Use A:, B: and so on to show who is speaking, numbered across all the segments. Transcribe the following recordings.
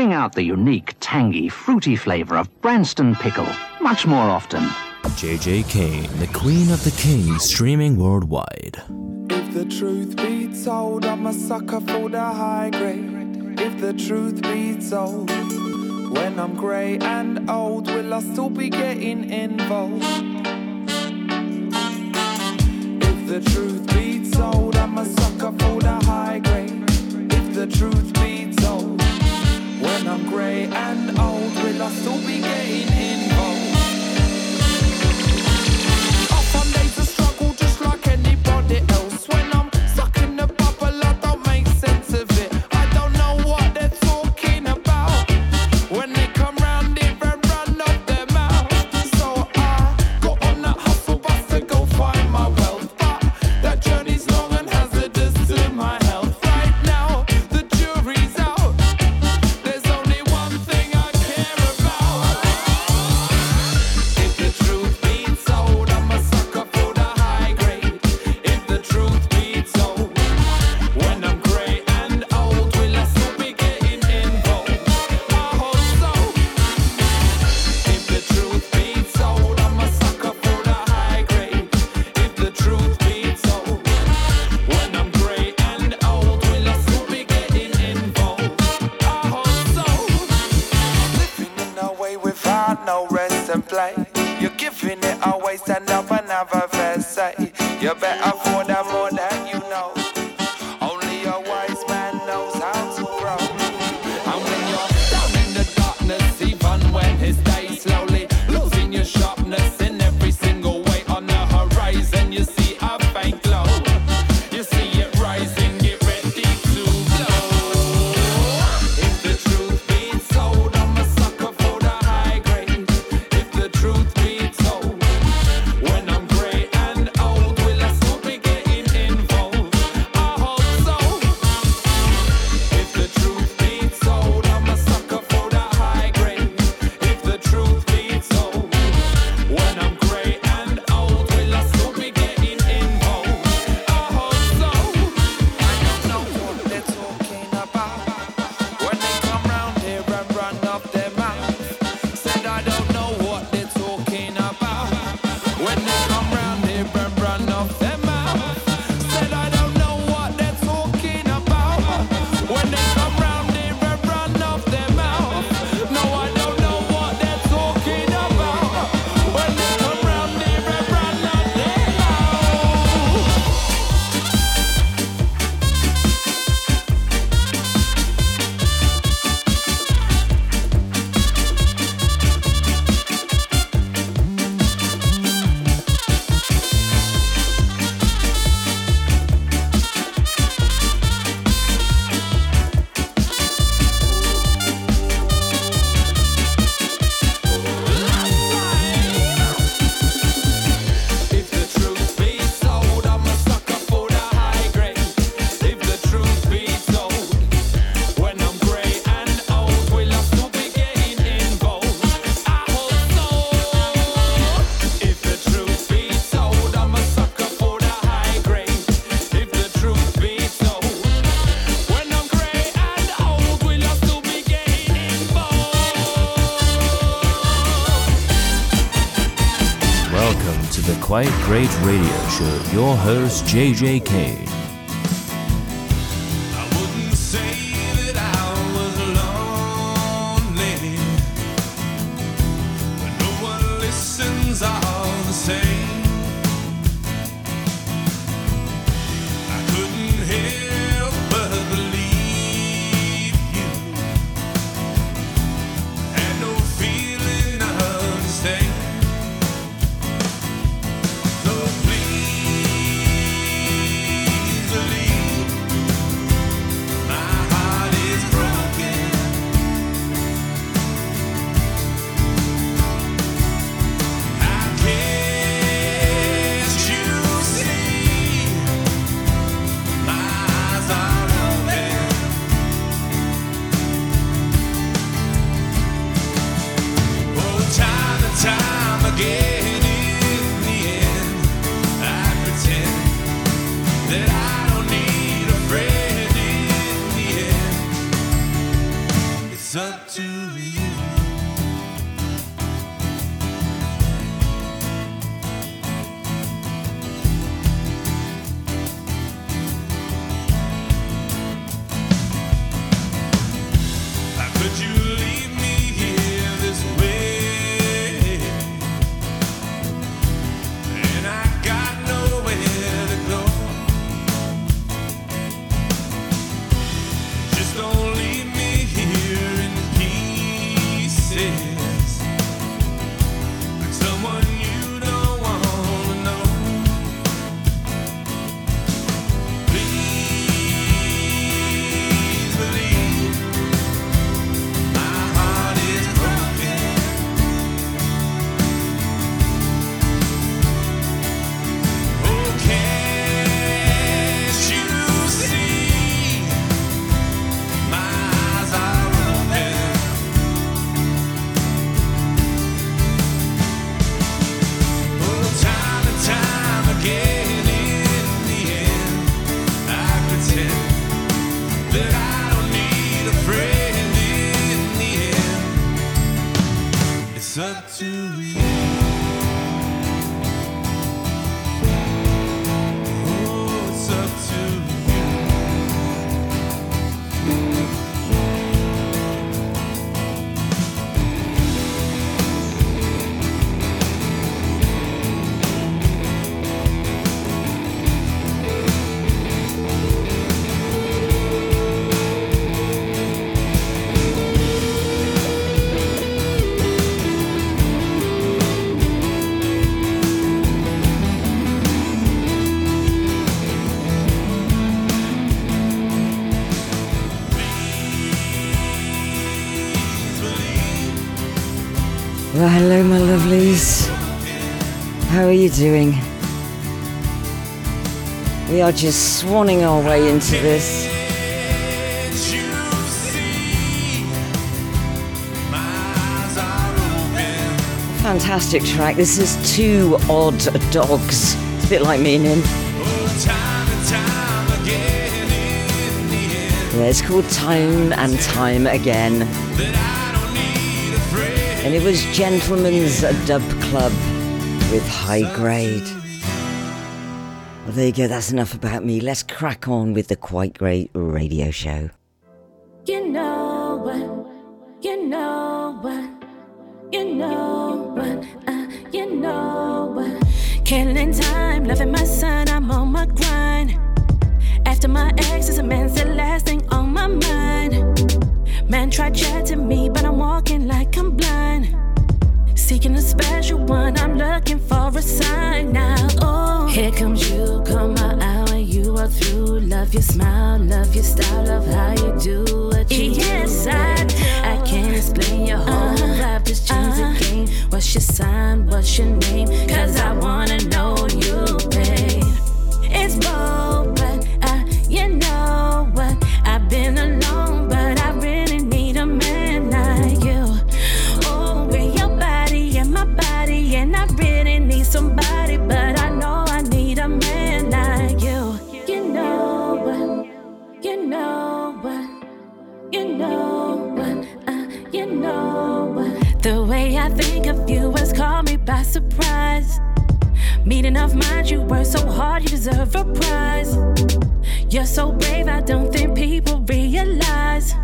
A: bring out the unique, tangy, fruity flavour of Branston pickle much more often.
B: JJ Kane, the Queen of the Kings, streaming worldwide.
C: If the truth be told, I'm a sucker for the high grade. If the truth be told, when I'm grey and old, will I still be getting involved? If the truth be told, I'm a sucker for the high grade. If the truth be I'm grey and old, will I still be getting in?
B: Quite Great Radio Show, your host JJ Kane.
D: Lovelies. How are you doing? We are just swanning our way into this. Fantastic track. This is Two Odd Dogs. It's a bit like me and him. Yeah, it's called Time and Time Again. And it was Gentleman's Dub Club with High Grade. Well, there you go. That's enough about me. Let's crack on with the Quite Great radio show.
E: You know what? You know what? You know what? Uh, you know what? Killing time, loving my son, I'm on my grind. After my ex is a man last thing on my mind. Man tried chatting me, but I'm walking like I'm blind. Seeking a special one, I'm looking for a sign now. Oh, here comes you, come my hour, you are through. Love your smile, love your style, love how you do what you yes, do. I do. I can't explain your whole uh-huh. life just choose a uh-huh. game. What's your sign, what's your name? Cause I wanna know you, babe. It's bold, by surprise. Meeting of minds, you work so hard, you deserve a prize. You're so brave, I don't think people realize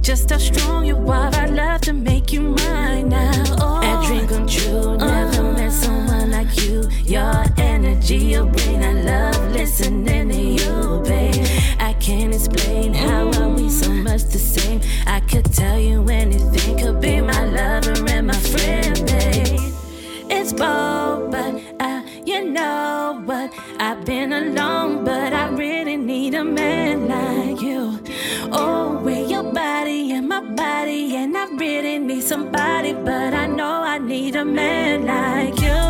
E: just how strong you are. I'd love to make you mine now. Oh. A dream come true, never uh-huh. met someone like you. Your energy, your brain, I love listening to you, babe. I can't explain how are we so much the same. I could tell you anything, could be my lover and my friend, babe. It's bold, but uh, you know what? I've been alone, but I really need a man like you. Oh, with your body and my body, and I really need somebody, but I know I need a man like you.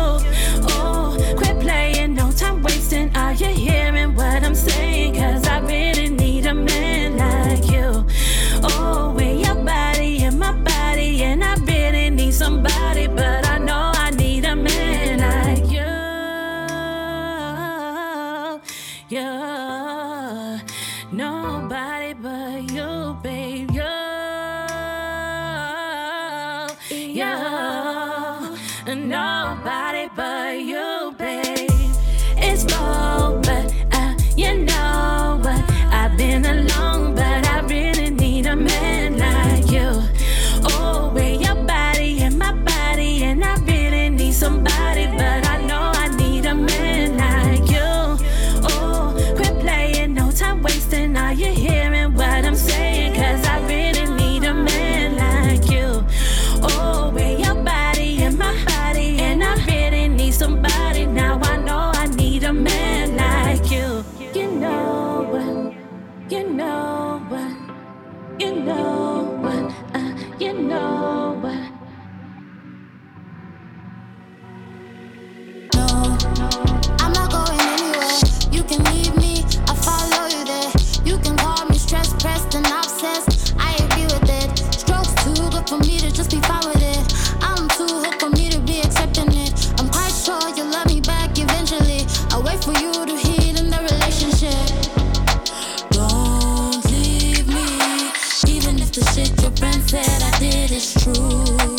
E: Oh, quit playing, no time wasting. Are you hearing what I'm saying? Cause I really need a man
F: is true.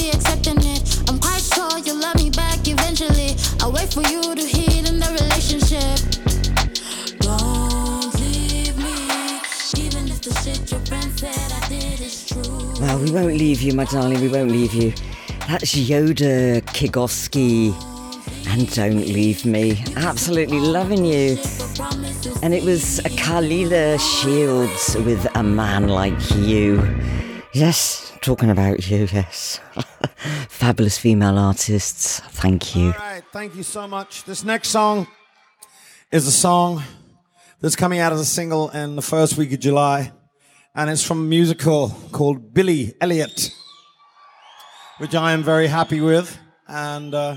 F: Be accepting it. I'm quite sure you'll love me back eventually. I'll wait for you to heal in the relationship. Don't leave me, even if the shit your friend said I did is true.
D: Well, we won't leave you, my darling, we won't leave you. That's Joda Kgosi and Don't Leave Me. Absolutely loving you. And it was a Kalila Shields with A Man Like You. Yes, talking about you, yes. Fabulous female artists. Thank you.
G: All right, thank you so much. This next song is a song that's coming out as a single in the first week of July, and it's from a musical called Billy Elliot, which I am very happy with. And uh,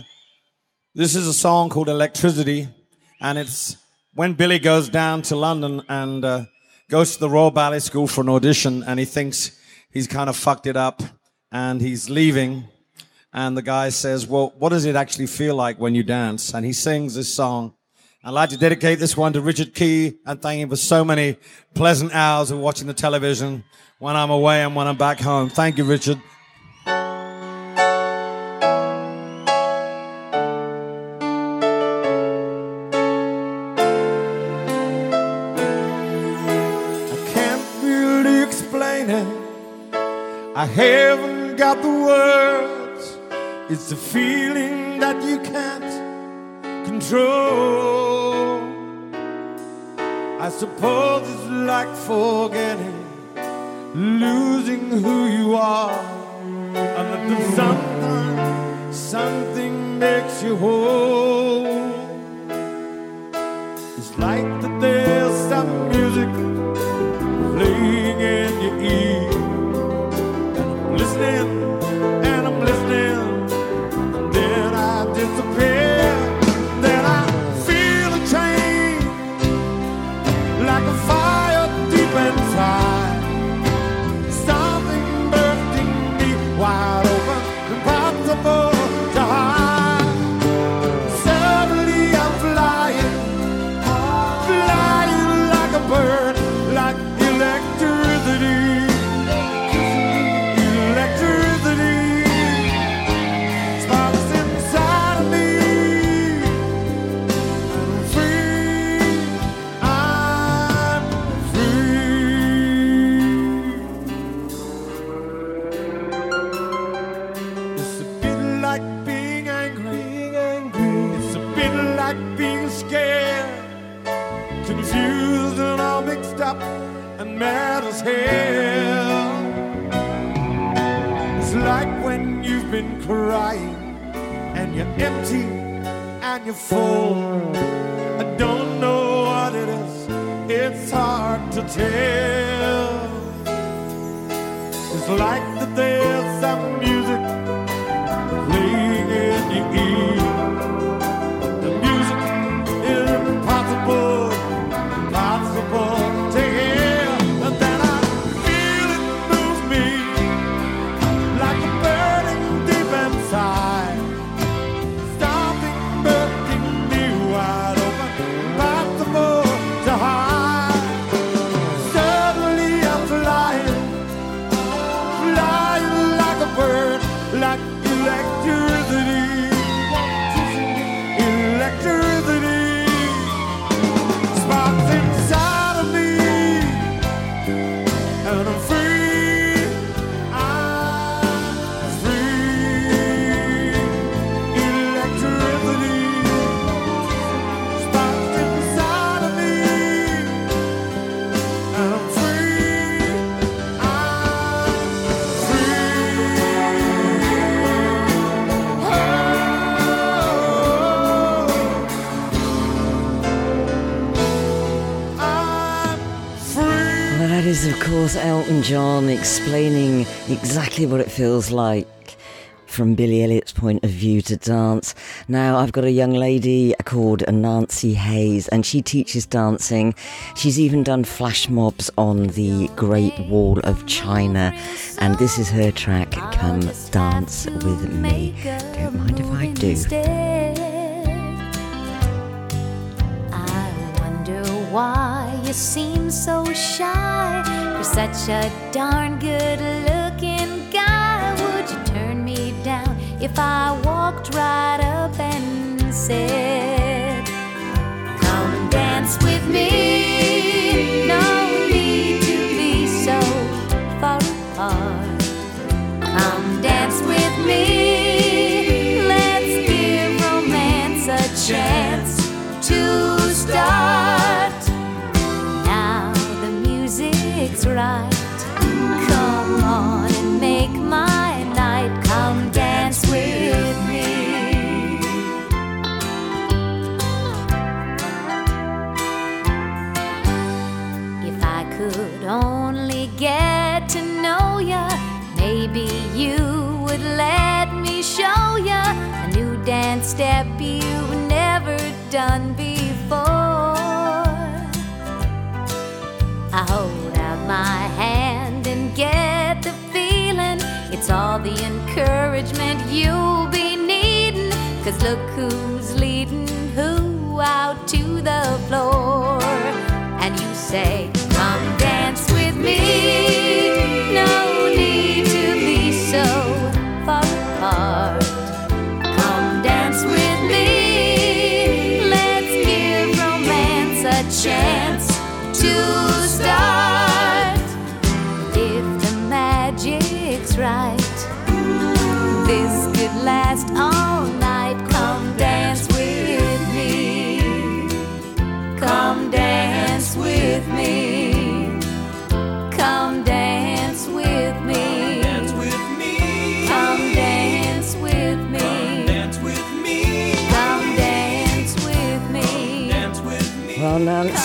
G: this is a song called Electricity, and it's when Billy goes down to London and uh, goes to the Royal Ballet School for an audition, and he thinks he's kind of fucked it up, and he's leaving. And the guy says, Well, what does it actually feel like when you dance? And he sings this song. I'd like to dedicate this one to Richard Key and thank him for so many pleasant hours of watching the television when I'm away and when I'm back home. Thank you, Richard. Haven't got the words. It's a feeling that you can't control. I suppose it's like forgetting, losing who you are. And that something, something makes you whole. electricity, electricity. That is,
D: of course, Elton John explaining exactly what it feels like from Billy Elliot's point of view to dance. Now, I've got a young lady called Nancy Hays, and she teaches dancing. She's even done flash mobs on the Great Wall of China, and this is her track, Come Dance With Me. Don't mind if I do.
H: I wonder why you seem so shy. You're such a darn good looking guy. Would you turn me down if I walked right up and said, Come dance with me? Right. Come on and make my night. Come dance with me. If I could only get to know ya, maybe you would let me show ya a new dance step you've never done before. I out my hand and get the feeling it's all the encouragement you'll be needing. Cause look who's leading who out to the floor. And you say, Come dance with me. No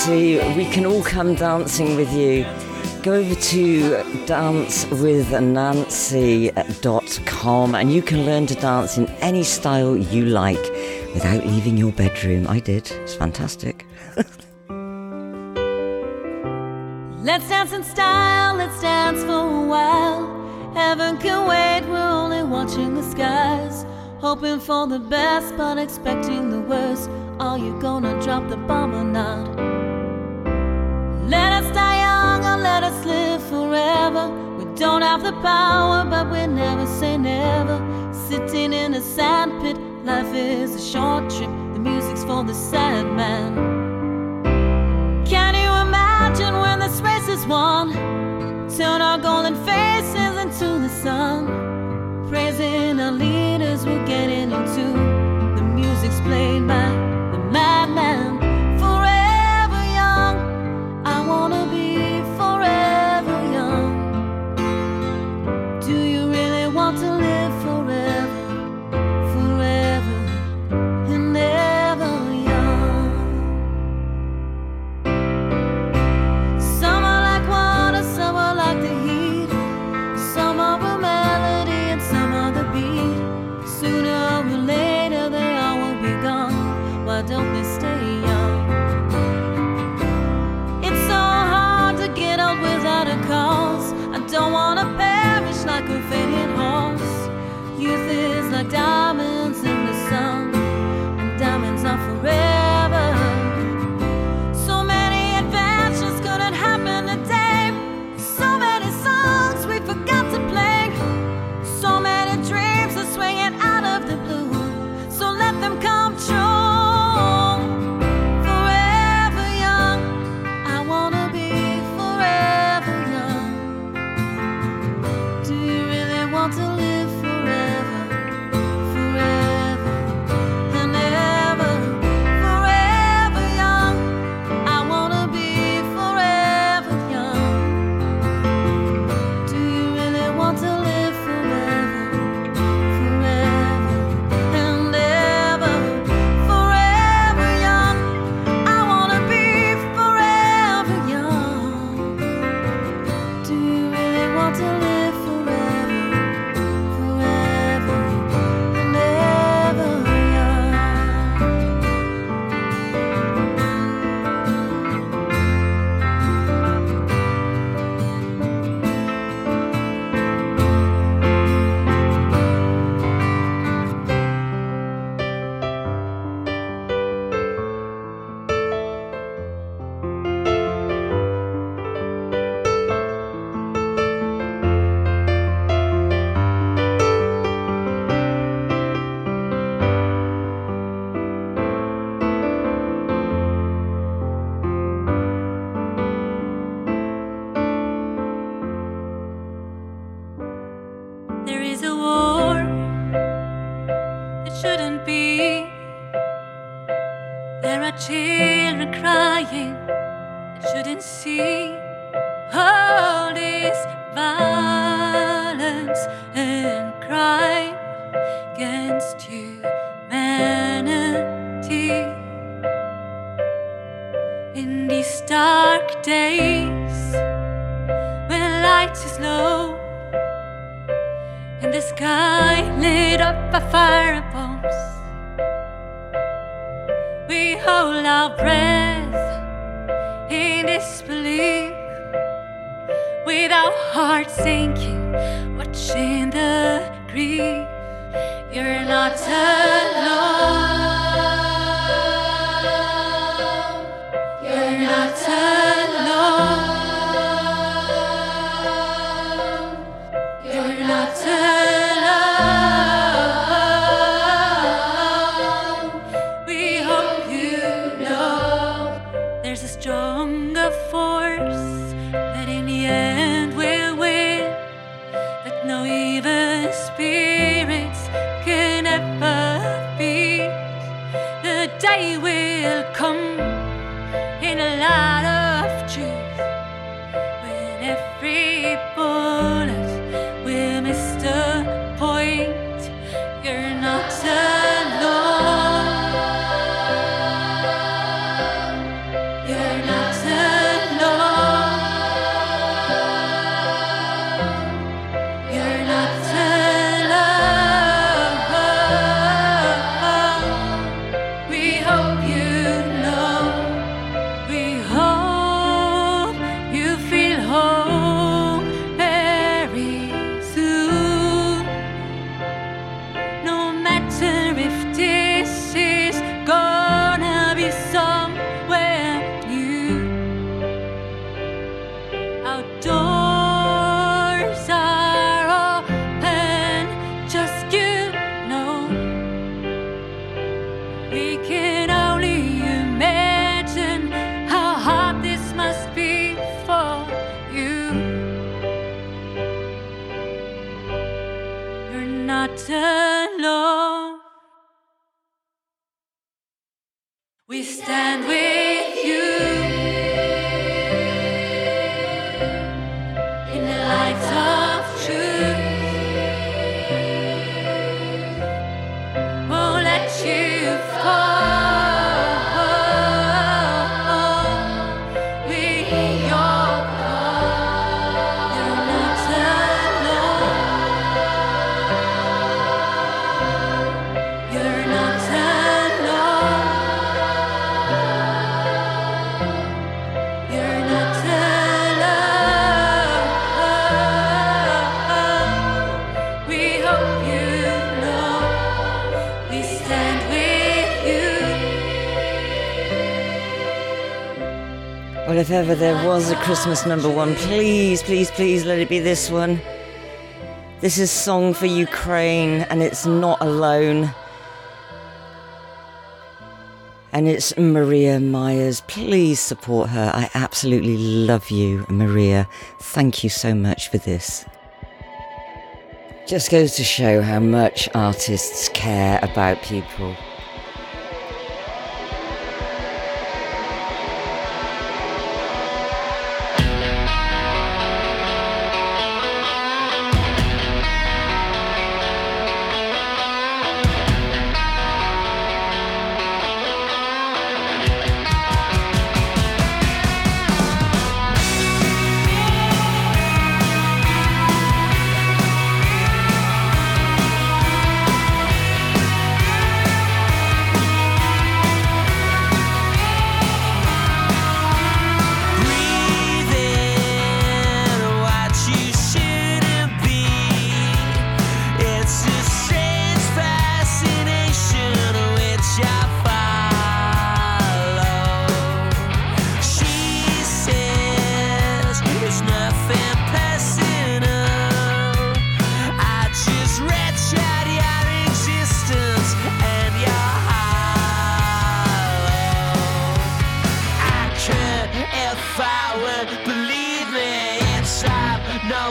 D: Nancy, we can all come dancing with you. Go over to dancewithnancy.com and you can learn to dance in any style you like without leaving your bedroom. I did. It's fantastic.
I: Let's dance in style, let's dance for a while. Heaven can wait, we're only watching the skies. Hoping for the best, but expecting the worst. Are you gonna drop the bomb or not? Let us die young or let us live forever. We don't have the power, but we never say never. Sitting in a sandpit, life is a short trip. The music's for the sad man. Can you imagine when this race is won? Turn our golden faces into the sun. Praising our leaders, we're getting into
D: there was a Christmas number one, please, please, please let it be this one. This is Song for Ukraine, and it's not alone. And it's Maria Meyers. Please support her. I absolutely love you, Maria. Thank you so much for this. Just goes to show how much artists care about people.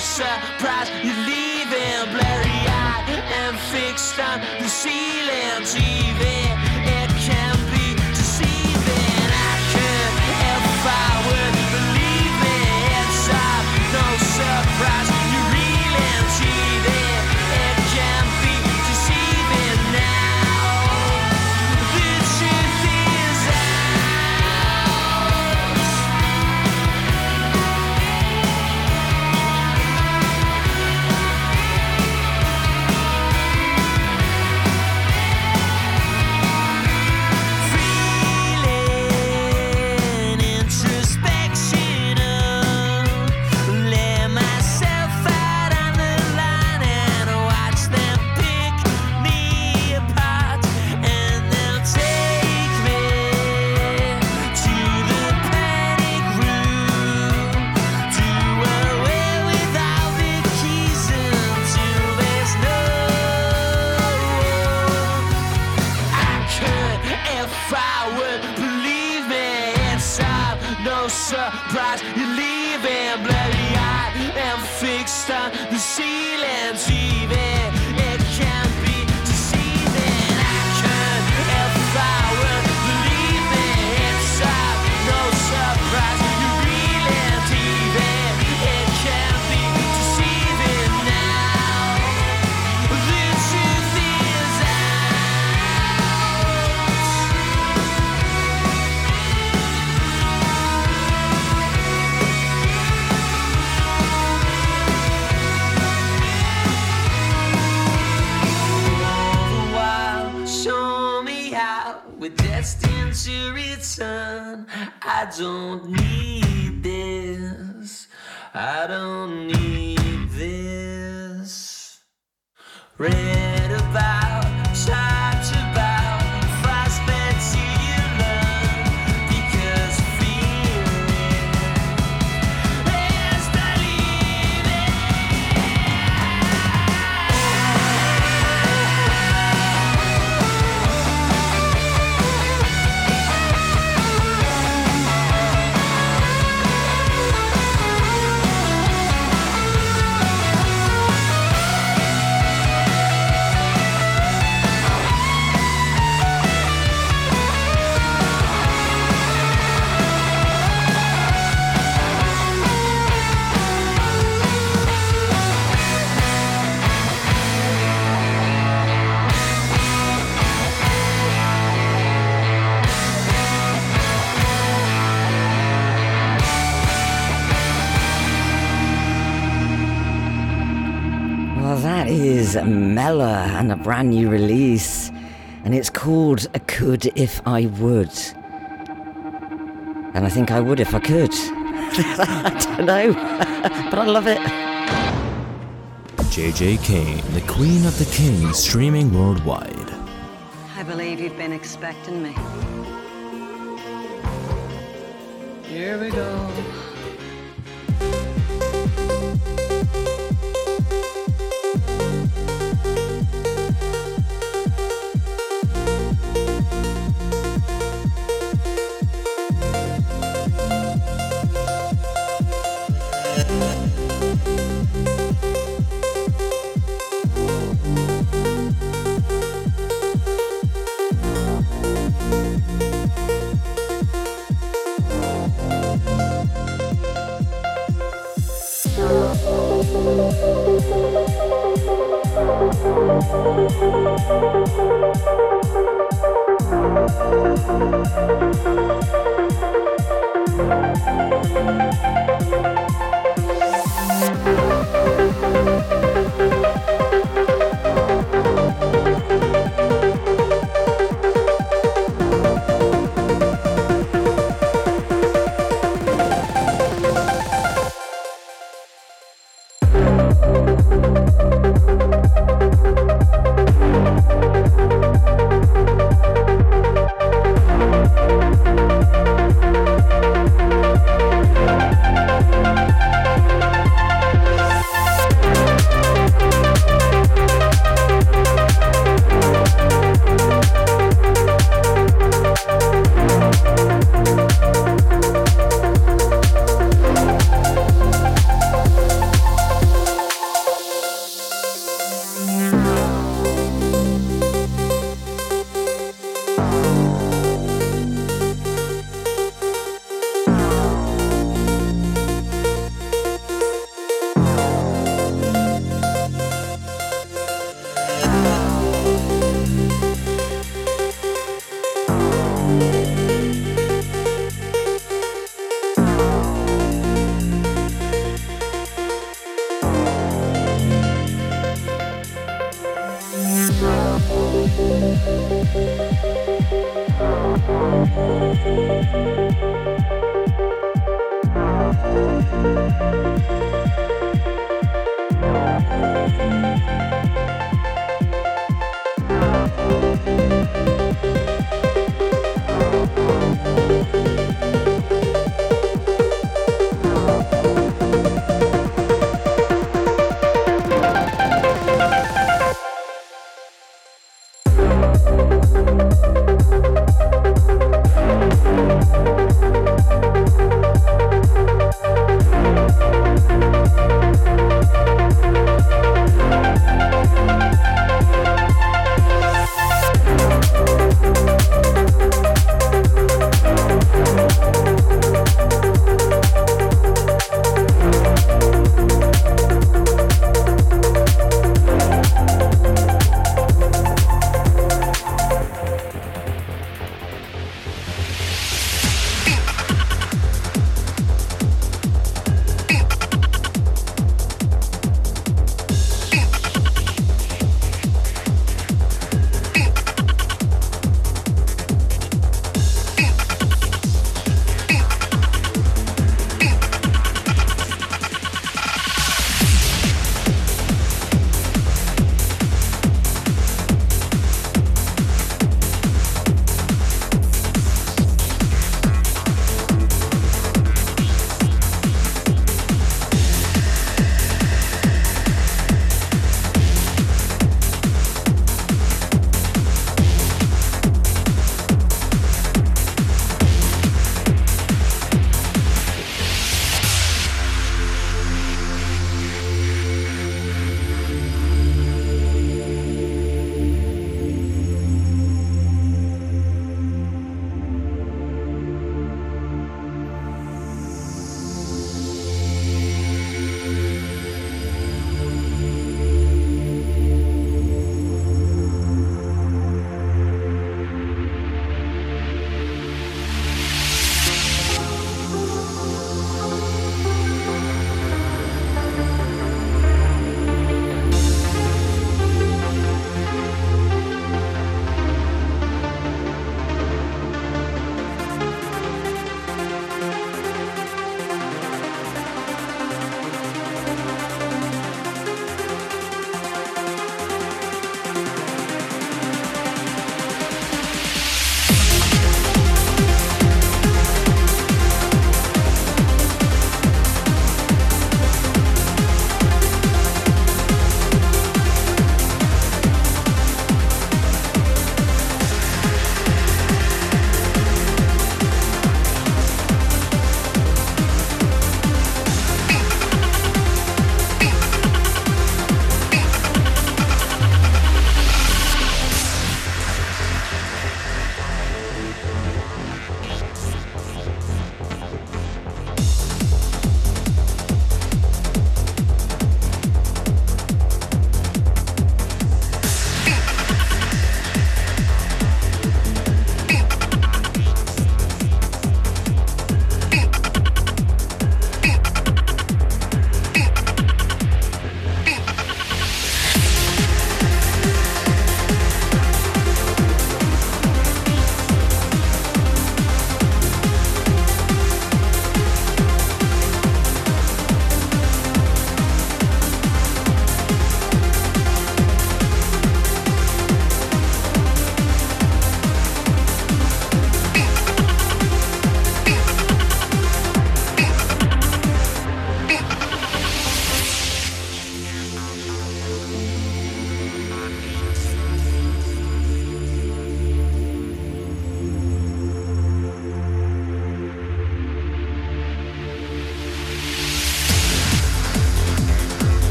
J: Surprise! you're leaving, blurry eyed and fixed on the ceiling TV. We're destined to return. I don't need this. I don't need this. Read is
D: Mellor and a brand new release, and it's called "I Could If I Would." And I think I would if I could. I don't know, but I love it.
B: JJ Kane, the Queen of the Kings, streaming worldwide.
K: I believe you've been expecting me. Here we go.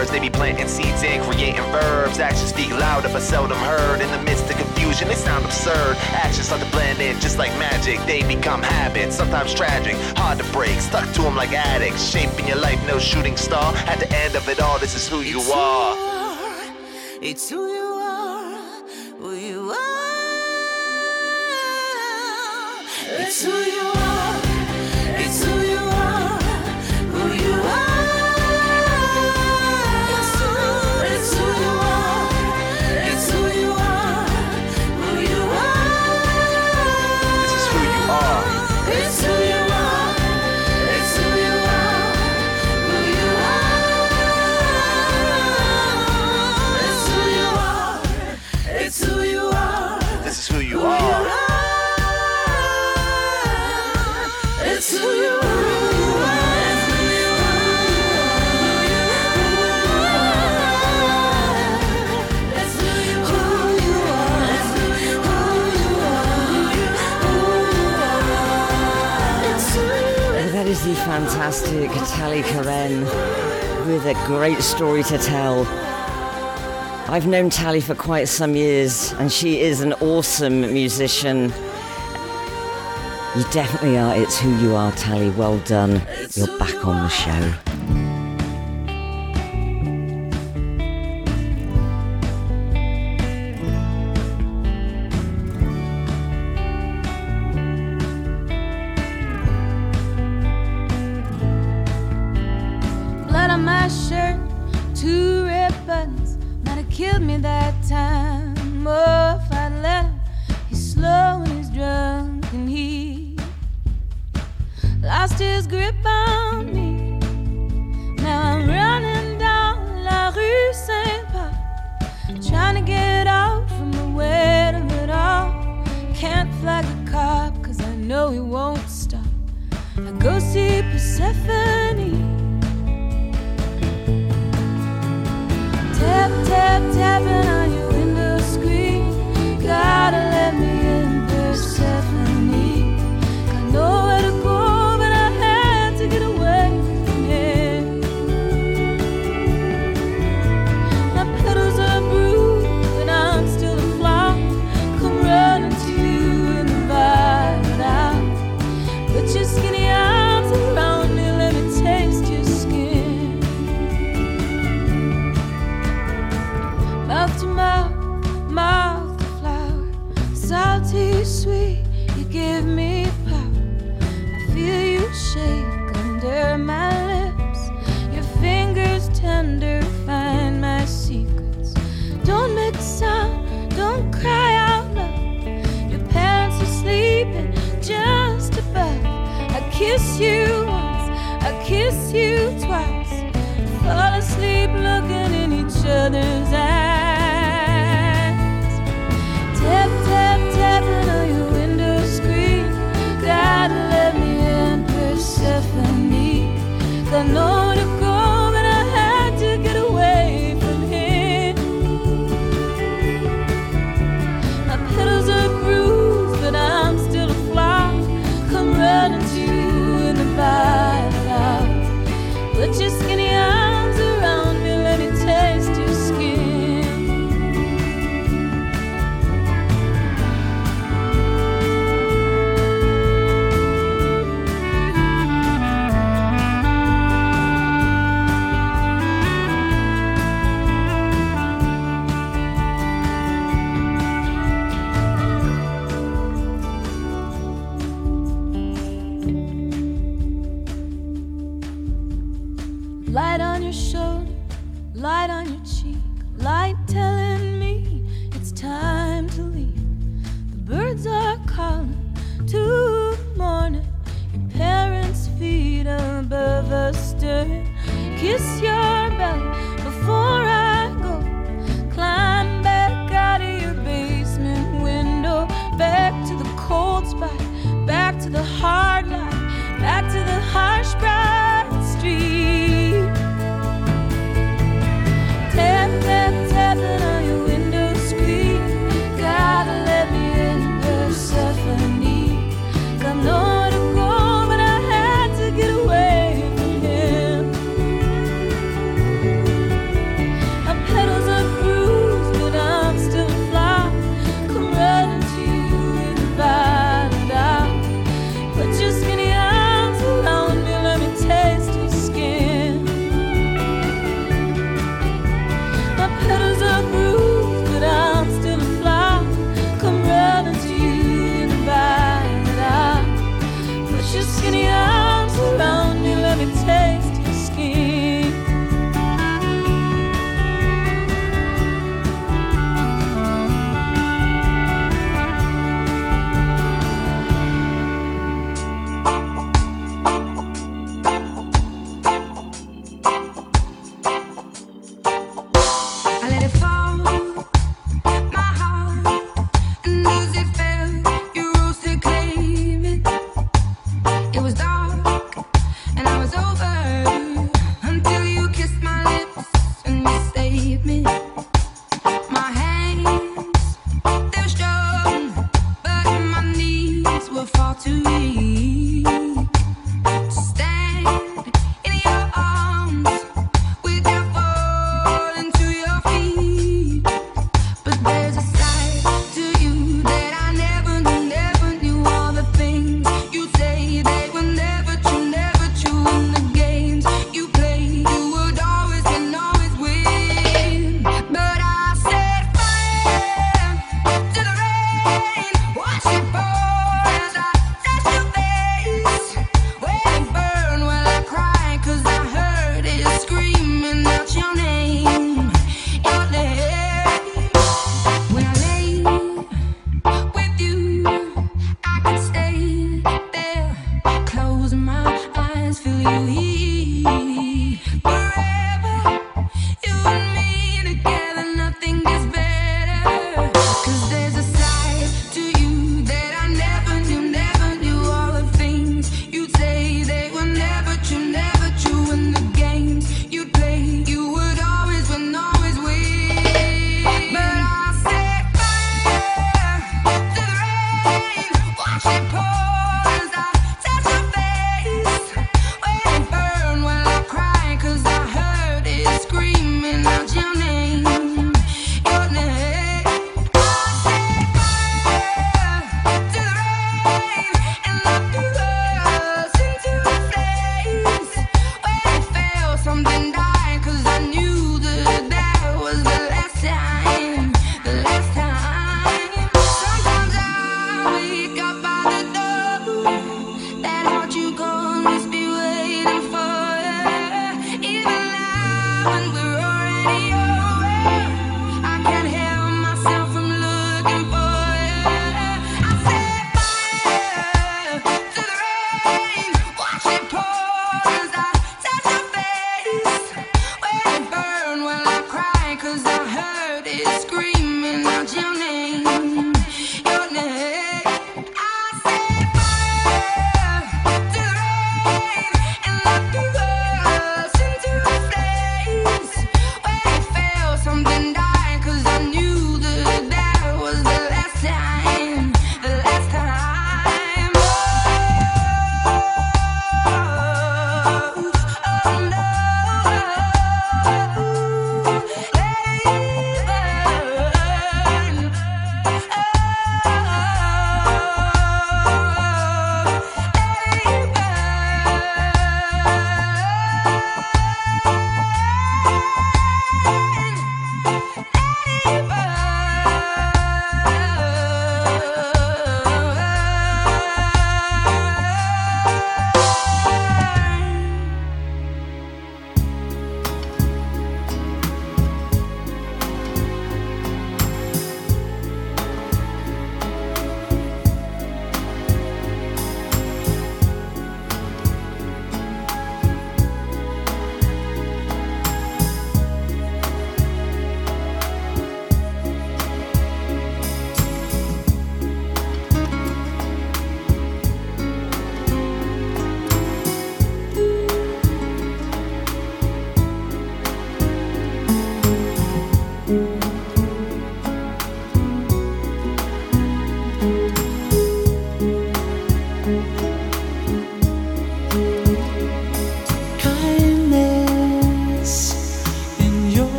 L: words. They be planting seeds and creating verbs. Actions speak louder but seldom heard. In the midst of confusion, they sound absurd. Actions start to blend in just like magic. They become habits, sometimes tragic, hard to break. Stuck to them like addicts. Shaping your life, no shooting star. At the end of it all, this is who you
M: it's are. Your, it's who
I: fantastic Tally Koren with a great story to tell. I've known Tally for quite some years, and she is an awesome musician. You definitely are. It's who you are, Tally. Well done. You're back on the show.
N: you
I: once, I kiss
O: you twice. Fall asleep looking in each other's eyes.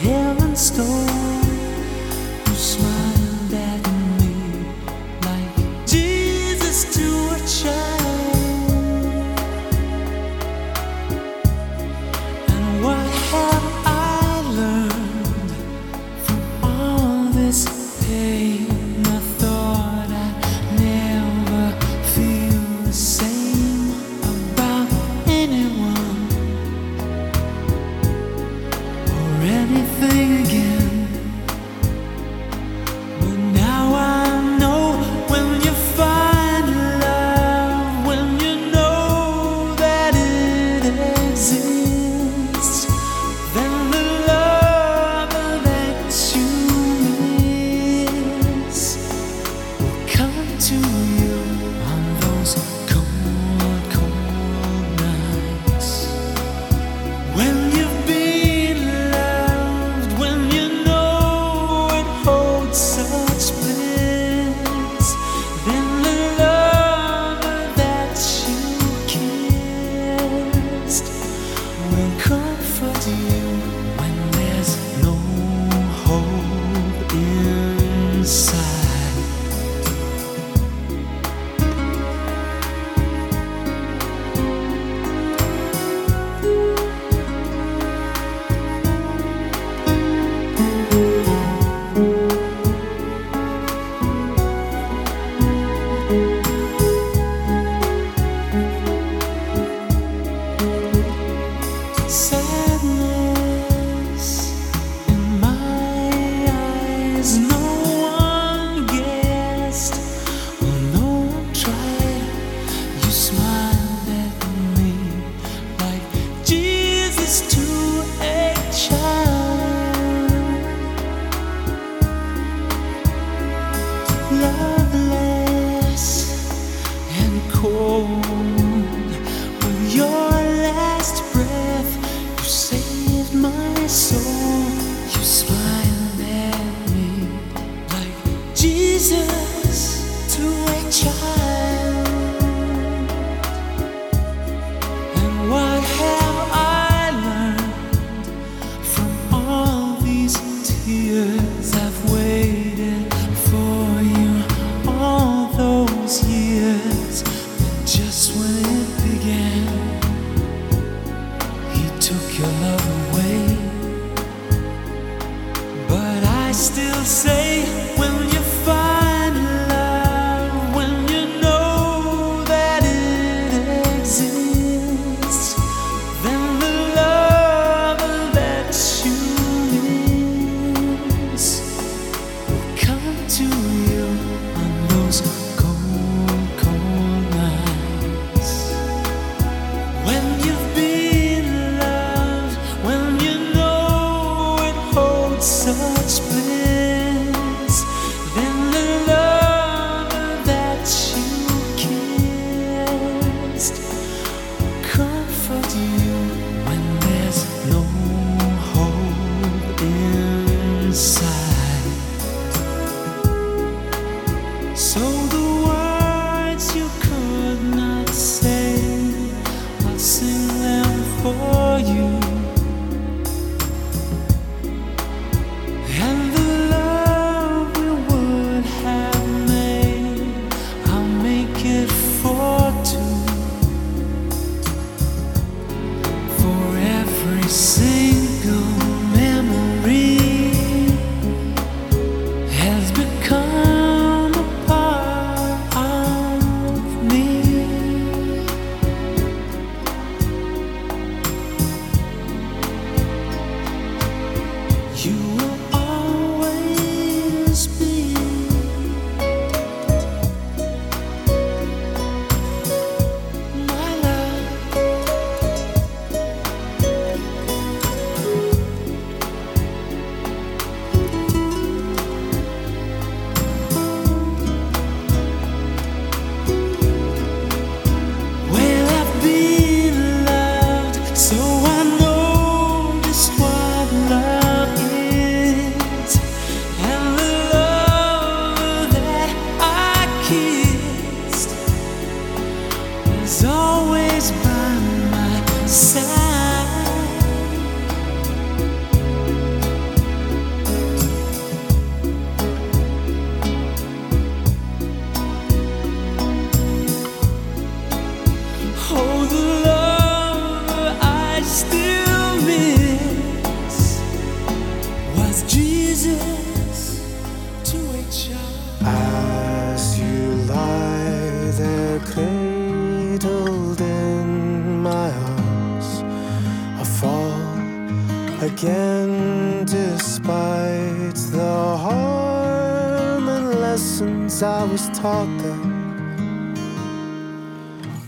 O: hair and.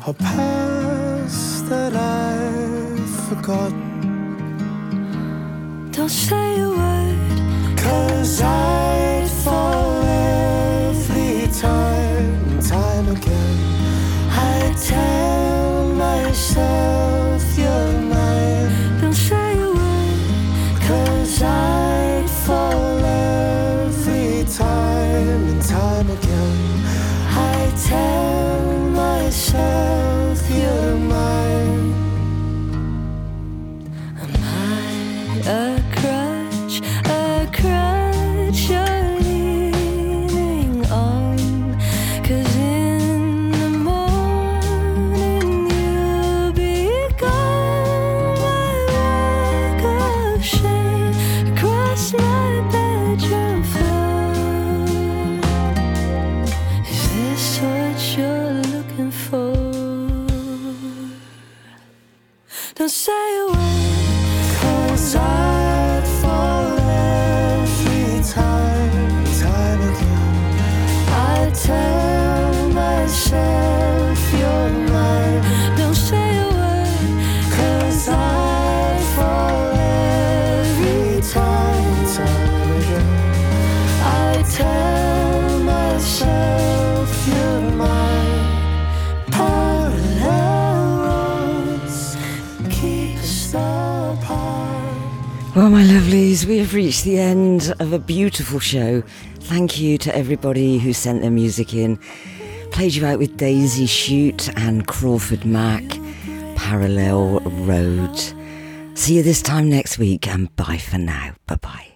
O: A past that I've forgotten.
M: Don't say a word,
O: cause I.
D: we have reached the end of a beautiful show. Thank you to everybody who sent their music in. Played you out with Daisy Chute and Crawford Mack, Parallel Road. See you this time next week and bye for now. Bye bye.